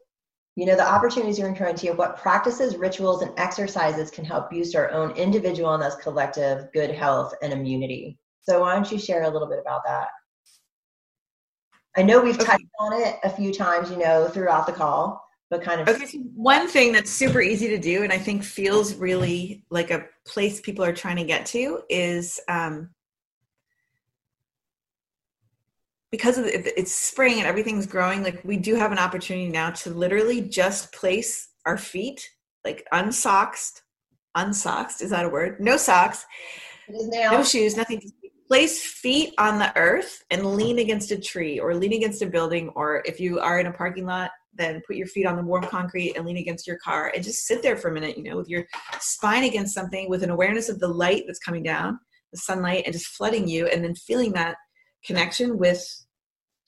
S1: you know, the opportunities you're encouraging to what practices, rituals, and exercises can help boost our own individual and thus collective good health and immunity. So why don't you share a little bit about that? I know we've touched on it a few times, you know, throughout the call, but kind of.
S2: Okay, so one thing that's super easy to do and I think feels really like a place people are trying to get to is um, because of the, it's spring and everything's growing like we do have an opportunity now to literally just place our feet like unsocked unsocked is that a word? No socks no shoes nothing. Place feet on the earth and lean against a tree or lean against a building or if you are in a parking lot then put your feet on the warm concrete and lean against your car and just sit there for a minute you know with your spine against something with an awareness of the light that's coming down the sunlight and just flooding you and then feeling that connection with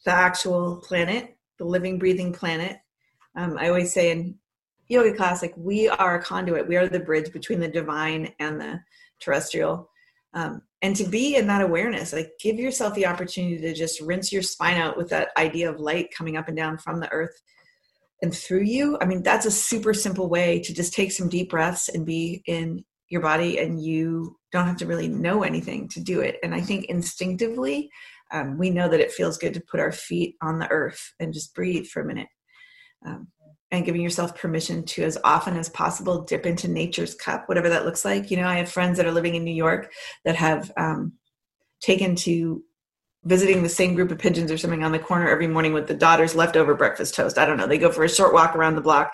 S2: the actual planet, the living, breathing planet. Um, I always say in yoga class, like we are a conduit, we are the bridge between the divine and the terrestrial. Um, and to be in that awareness, like give yourself the opportunity to just rinse your spine out with that idea of light coming up and down from the earth and through you. I mean, that's a super simple way to just take some deep breaths and be in your body, and you don't have to really know anything to do it. And I think instinctively, um, we know that it feels good to put our feet on the earth and just breathe for a minute. Um, and giving yourself permission to, as often as possible, dip into nature's cup, whatever that looks like. You know, I have friends that are living in New York that have um, taken to visiting the same group of pigeons or something on the corner every morning with the daughter's leftover breakfast toast. I don't know. They go for a short walk around the block,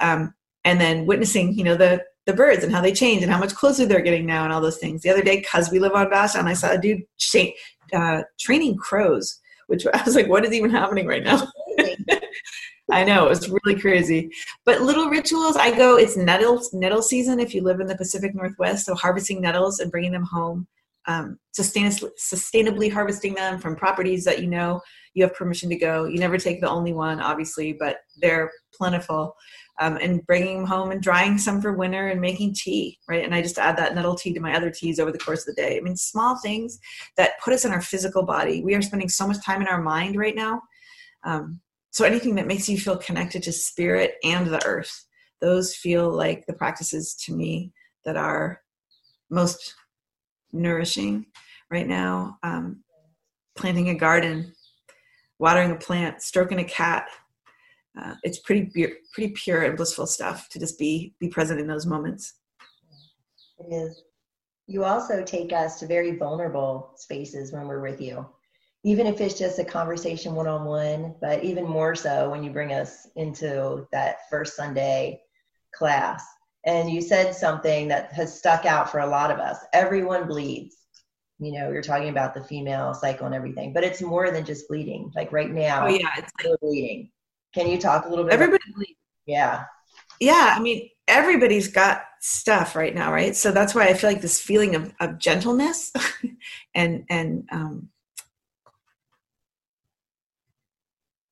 S2: um, and then witnessing, you know, the the birds and how they change and how much closer they're getting now and all those things. The other day, because we live on Vashon, I saw a dude sh- uh, training crows, which I was like, what is even happening right now? I know it's really crazy. But little rituals, I go. It's nettle nettle season if you live in the Pacific Northwest. So harvesting nettles and bringing them home, um, sustain- sustainably harvesting them from properties that you know you have permission to go. You never take the only one, obviously, but they're plentiful. Um, and bringing them home and drying some for winter and making tea, right? And I just add that nettle tea to my other teas over the course of the day. I mean, small things that put us in our physical body. We are spending so much time in our mind right now. Um, so anything that makes you feel connected to spirit and the earth, those feel like the practices to me that are most nourishing right now. Um, planting a garden, watering a plant, stroking a cat. Uh, it's pretty pretty pure and blissful stuff to just be be present in those moments.
S1: It is. You also take us to very vulnerable spaces when we're with you even if it's just a conversation one on one, but even more so when you bring us into that first Sunday class. And you said something that has stuck out for a lot of us. Everyone bleeds. You know, you're talking about the female cycle and everything, but it's more than just bleeding. Like right now,
S2: oh, yeah, it's like,
S1: bleeding. Can you talk a little bit?
S2: Everybody bleeds.
S1: Yeah.
S2: Yeah. I mean, everybody's got stuff right now, right? So that's why I feel like this feeling of, of gentleness and, and, um,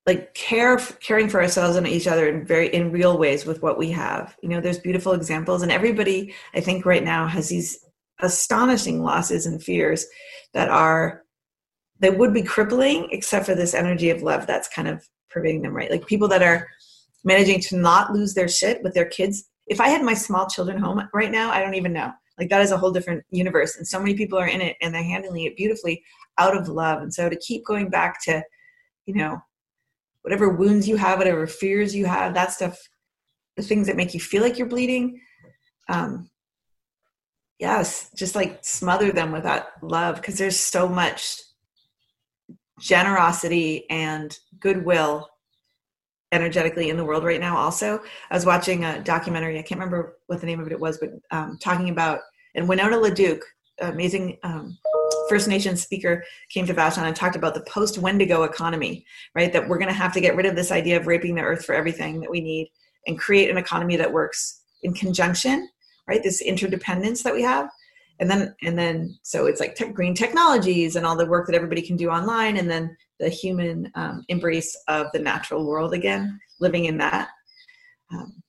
S2: like care caring for ourselves and each other in very in real ways with what we have. You know there's beautiful examples and everybody i think right now has these astonishing losses and fears that are that would be crippling except for this energy of love that's kind of pervading them right? Like people that are managing to not lose their shit with their kids. If i had my small children home right now i don't even know. Like that is a whole different universe and so many people are in it and they're handling it beautifully out of love. And so to keep going back to you know whatever wounds you have, whatever fears you have, that stuff, the things that make you feel like you're bleeding, um, yes, just like smother them with that love because there's so much generosity and goodwill energetically in the world right now also. I was watching a documentary i can't remember what the name of it was but um, talking about and winona laduke amazing um, First Nations speaker came to Vashon and talked about the post Wendigo economy, right? That we're going to have to get rid of this idea of raping the earth for everything that we need and create an economy that works in conjunction, right? This interdependence that we have. And then, and then, so it's like tech, green technologies and all the work that everybody can do online, and then the human um, embrace of the natural world again, living in that. Um,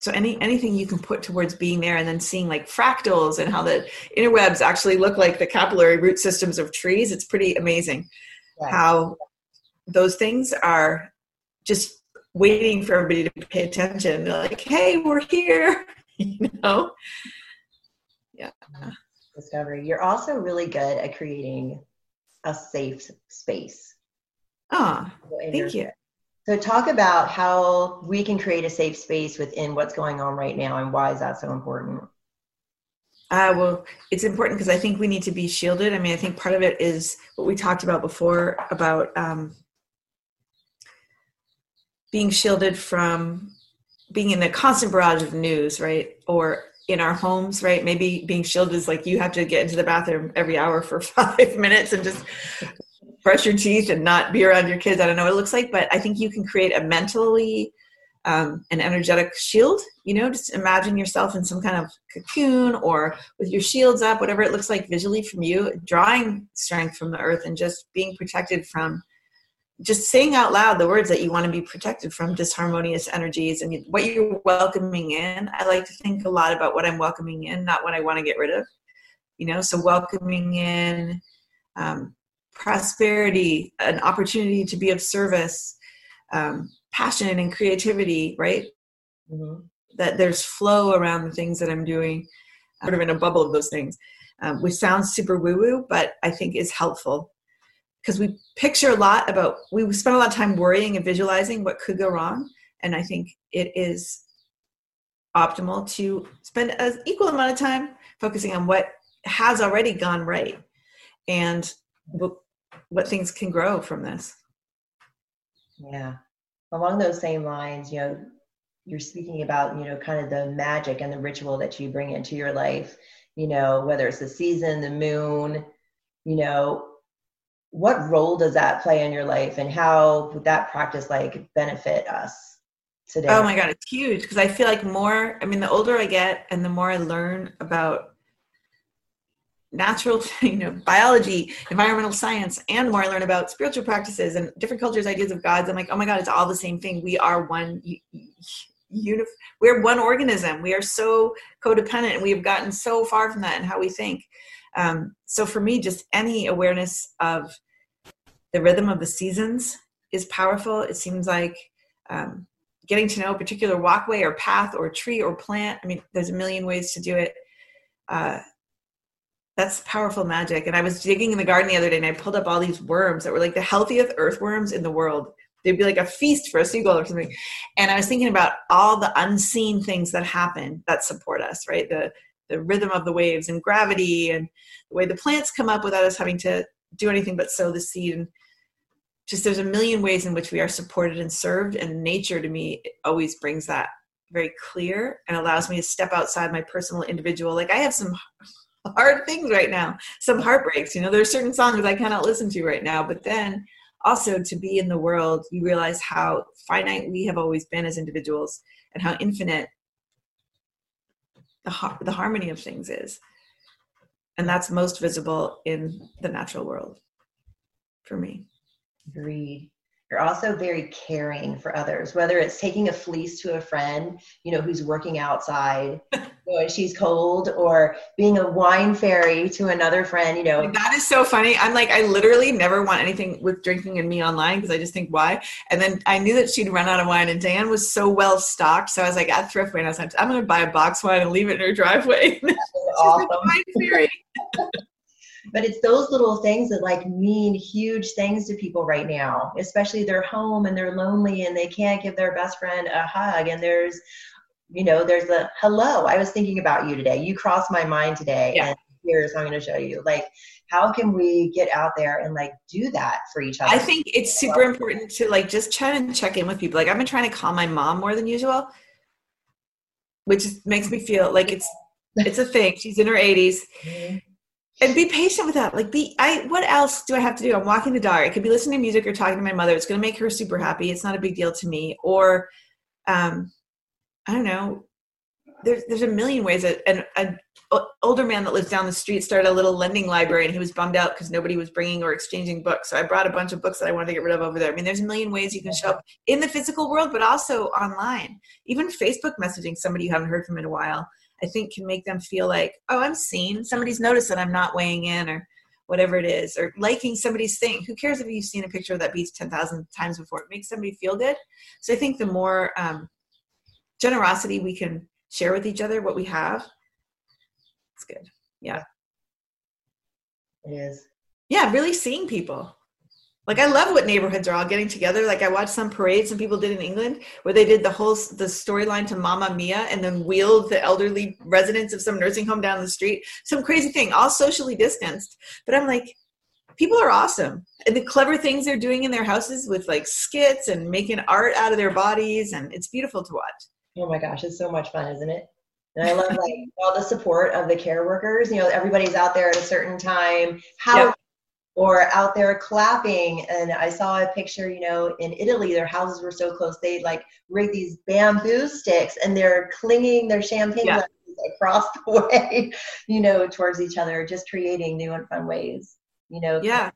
S2: so any anything you can put towards being there and then seeing like fractals and how the interwebs actually look like the capillary root systems of trees it's pretty amazing right. how those things are just waiting for everybody to pay attention. They're like hey we're here you know? Yeah.
S1: Discovery. You're also really good at creating a safe space.
S2: Ah oh, thank you
S1: so talk about how we can create a safe space within what's going on right now and why is that so important?
S2: Uh, well, it's important because I think we need to be shielded. I mean, I think part of it is what we talked about before about um, being shielded from being in the constant barrage of news, right? Or in our homes, right? Maybe being shielded is like you have to get into the bathroom every hour for five minutes and just brush your teeth and not be around your kids. I don't know what it looks like, but I think you can create a mentally um, an energetic shield. You know, just imagine yourself in some kind of cocoon or with your shields up, whatever it looks like visually from you, drawing strength from the earth and just being protected from just saying out loud the words that you want to be protected from disharmonious energies and what you're welcoming in. I like to think a lot about what I'm welcoming in, not what I want to get rid of. You know, so welcoming in um, prosperity, an opportunity to be of service, um, passion and creativity, right? Mm-hmm. That there's flow around the things that I'm doing, sort of in a bubble of those things, um, which sounds super woo woo, but I think is helpful because we picture a lot about, we spend a lot of time worrying and visualizing what could go wrong. And I think it is optimal to spend an equal amount of time focusing on what has already gone right and what, things can grow from this.
S1: Yeah. Along those same lines, you know, you're speaking about, you know, kind of the magic and the ritual that you bring into your life, you know, whether it's the season, the moon, you know, what role does that play in your life and how would that practice like benefit us today?
S2: Oh my God, it's huge because I feel like more, I mean, the older I get and the more I learn about natural you know biology environmental science and more i learn about spiritual practices and different cultures ideas of gods. I'm like oh my god it's all the same thing. We are one unif- we're one organism. We are so codependent and we have gotten so far from that and how we think. Um, so for me just any awareness of the rhythm of the seasons is powerful. It seems like um, getting to know a particular walkway or path or tree or plant i mean there's a million ways to do it. Uh, that's powerful magic. And I was digging in the garden the other day and I pulled up all these worms that were like the healthiest earthworms in the world. They'd be like a feast for a seagull or something. And I was thinking about all the unseen things that happen that support us, right? The the rhythm of the waves and gravity and the way the plants come up without us having to do anything but sow the seed and just there's a million ways in which we are supported and served and nature to me always brings that very clear and allows me to step outside my personal individual like i have some hard things right now, some heartbreaks. You know, there are certain songs I cannot listen to right now, but then also to be in the world, you realize how finite we have always been as individuals and how infinite the, the harmony of things is. And that's most visible in the natural world for me.
S1: Agreed. You're also very caring for others, whether it's taking a fleece to a friend, you know, who's working outside and she's cold, or being a wine fairy to another friend, you know.
S2: That is so funny. I'm like, I literally never want anything with drinking and me online because I just think why. And then I knew that she'd run out of wine, and Dan was so well stocked. So I was like, at Thriftway, and I was like, I'm going to buy a box wine and leave it in her driveway.
S1: awesome. wine fairy. but it's those little things that like mean huge things to people right now especially they're home and they're lonely and they can't give their best friend a hug. And there's you know there's a hello i was thinking about you today. You crossed my mind today. Yeah. and here's i'm going to show you. Like how can we get out there and like do that for each other?
S2: I think it's super important to like just try and check in with people. Like i've been trying to call my mom more than usual which makes me feel like it's it's a thing. She's in her 80s mm-hmm and be patient with that. Like be i what else do i have to do? I'm walking the dog. I could be listening to music or talking to my mother. It's going to make her super happy. It's not a big deal to me. Or um i don't know. There's there's a million ways that an, an older man that lives down the street started a little lending library and he was bummed out because nobody was bringing or exchanging books. So i brought a bunch of books that i wanted to get rid of over there. I mean there's a million ways you can show up in the physical world but also online. Even facebook messaging somebody you haven't heard from in a while I think can make them feel like, oh, I'm seen. Somebody's noticed that I'm not weighing in or whatever it is, or liking somebody's thing. Who cares if you've seen a picture of that beach 10,000 times before? It makes somebody feel good. So I think the more um, generosity we can share with each other, what we have, it's good. Yeah.
S1: It is.
S2: Yeah, really seeing people. Like I love what neighborhoods are all getting together. Like I watched some parades some people did in England where they did the whole the storyline to Mamma Mia and then wheeled the elderly residents of some nursing home down the street. Some crazy thing, all socially distanced. But I'm like, people are awesome. And the clever things they're doing in their houses with like skits and making art out of their bodies and it's beautiful to watch.
S1: Oh my gosh, it's so much fun, isn't it? And I love like all the support of the care workers. You know, everybody's out there at a certain time. How yep or out there clapping. And I saw a picture, you know, in Italy, their houses were so close, they like rig these bamboo sticks and they're clinging their champagne yeah. across the way, you know, towards each other, just creating new and fun ways, you know.
S2: Yeah.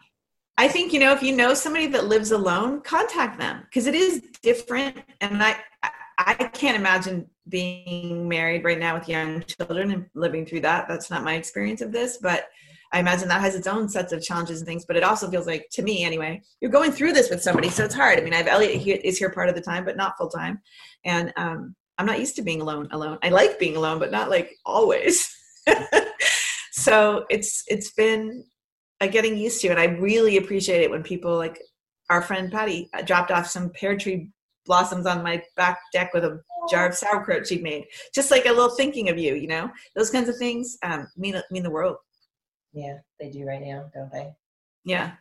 S2: I think, you know, if you know somebody that lives alone, contact them because it is different. And I, I can't imagine being married right now with young children and living through that. That's not my experience of this, but I imagine that has its own sets of challenges and things, but it also feels like, to me anyway, you're going through this with somebody, so it's hard. I mean, I have Elliot is here part of the time, but not full time, and um, I'm not used to being alone. Alone, I like being alone, but not like always. so it's it's been a getting used to, it. and I really appreciate it when people like our friend Patty uh, dropped off some pear tree blossoms on my back deck with a jar of sauerkraut she'd made. Just like a little thinking of you, you know, those kinds of things um, mean mean the world.
S1: Yeah, they do right now, don't they?
S2: Yeah.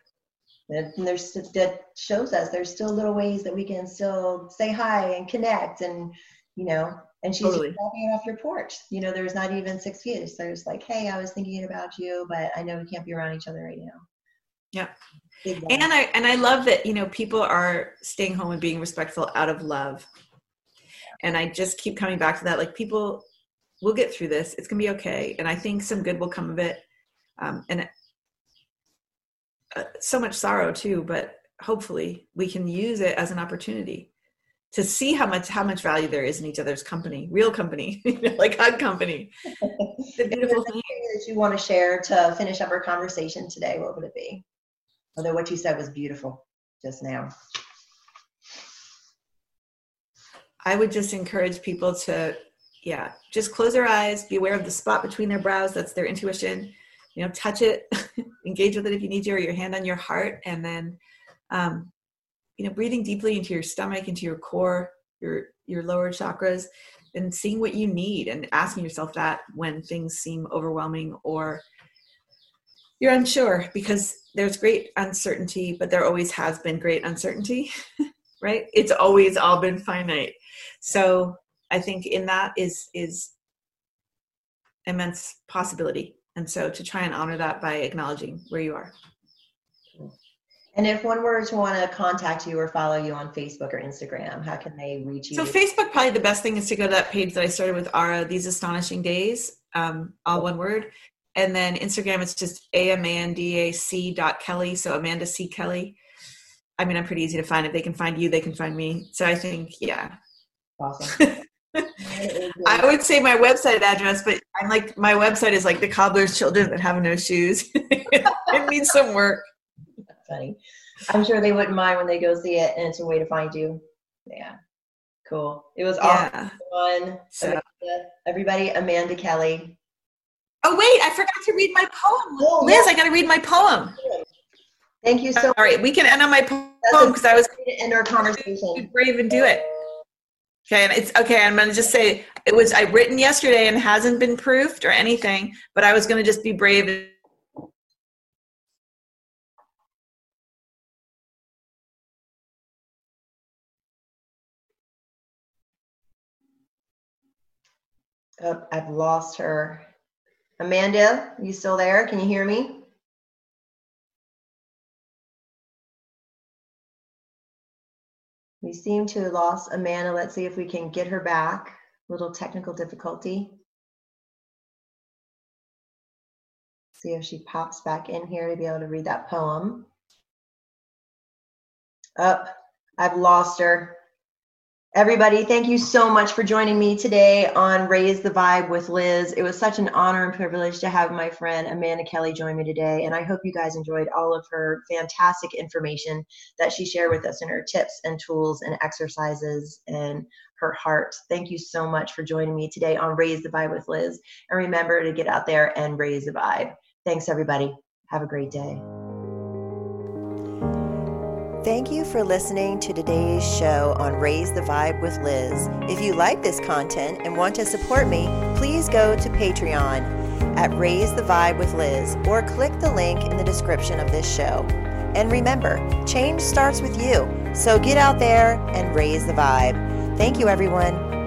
S1: And there's that shows us there's still little ways that we can still say hi and connect and you know and she's totally. walking off your porch. You know, there's not even six feet. So there's like, hey, I was thinking about you, but I know we can't be around each other right now.
S2: Yeah. And I and I love that, you know, people are staying home and being respectful out of love. And I just keep coming back to that. Like people will get through this. It's gonna be okay. And I think some good will come of it. Um, and uh, so much sorrow too, but hopefully we can use it as an opportunity to see how much how much value there is in each other's company, real company, like hug company.
S1: the beautiful thing that you want to share to finish up our conversation today, what would it be? Although what you said was beautiful just now.
S2: I would just encourage people to, yeah, just close their eyes, be aware of the spot between their brows. That's their intuition. You know, touch it, engage with it if you need to, or your hand on your heart, and then um, you know breathing deeply into your stomach into your core your your lower chakras and seeing what you need and asking yourself that when things seem overwhelming or you're unsure because there's great uncertainty but there always has been great uncertainty right? It's always all been finite. So i think in that is is immense possibility and so to try and honor that by acknowledging where you are
S1: and if one were to want to contact you or follow you on Facebook or Instagram, how can they reach you?
S2: So Facebook, probably the best thing is to go to that page that I started with Ara, These Astonishing Days, um, all one word. And then Instagram, it's just A-M-A-N-D-A-C dot Kelly. So Amanda C. Kelly. I mean, I'm pretty easy to find. If they can find you, they can find me. So I think, yeah.
S1: Awesome.
S2: I mm-hmm. would say my website address, but I'm like my website is like the cobbler's children that have no shoes. it needs some work
S1: funny. I'm sure they wouldn't mind when they go see it, and it's a way to find you. Yeah, cool. It was yeah. awesome. So. Amanda, everybody, Amanda Kelly.
S2: Oh wait, I forgot to read my poem. Oh, Liz, yeah. I got to read my poem.
S1: Thank you so.
S2: All right, we can end on my poem because I was
S1: going to end our conversation.
S2: Be brave and do it. Okay, and it's okay. I'm going to just say it was I written yesterday and hasn't been proofed or anything, but I was going to just be brave
S1: Oh, I've lost her. Amanda, you still there? Can you hear me? We seem to have lost Amanda. Let's see if we can get her back. Little technical difficulty. See if she pops back in here to be able to read that poem. Up, oh, I've lost her. Everybody, thank you so much for joining me today on Raise the Vibe with Liz. It was such an honor and privilege to have my friend Amanda Kelly join me today. And I hope you guys enjoyed all of her fantastic information that she shared with us and her tips and tools and exercises and her heart. Thank you so much for joining me today on Raise the Vibe with Liz. And remember to get out there and raise the vibe. Thanks, everybody. Have a great day. Thank you for listening to today's show on Raise the Vibe with Liz. If you like this content and want to support me, please go to Patreon at Raise the Vibe with Liz or click the link in the description of this show. And remember, change starts with you. So get out there and raise the vibe. Thank you, everyone.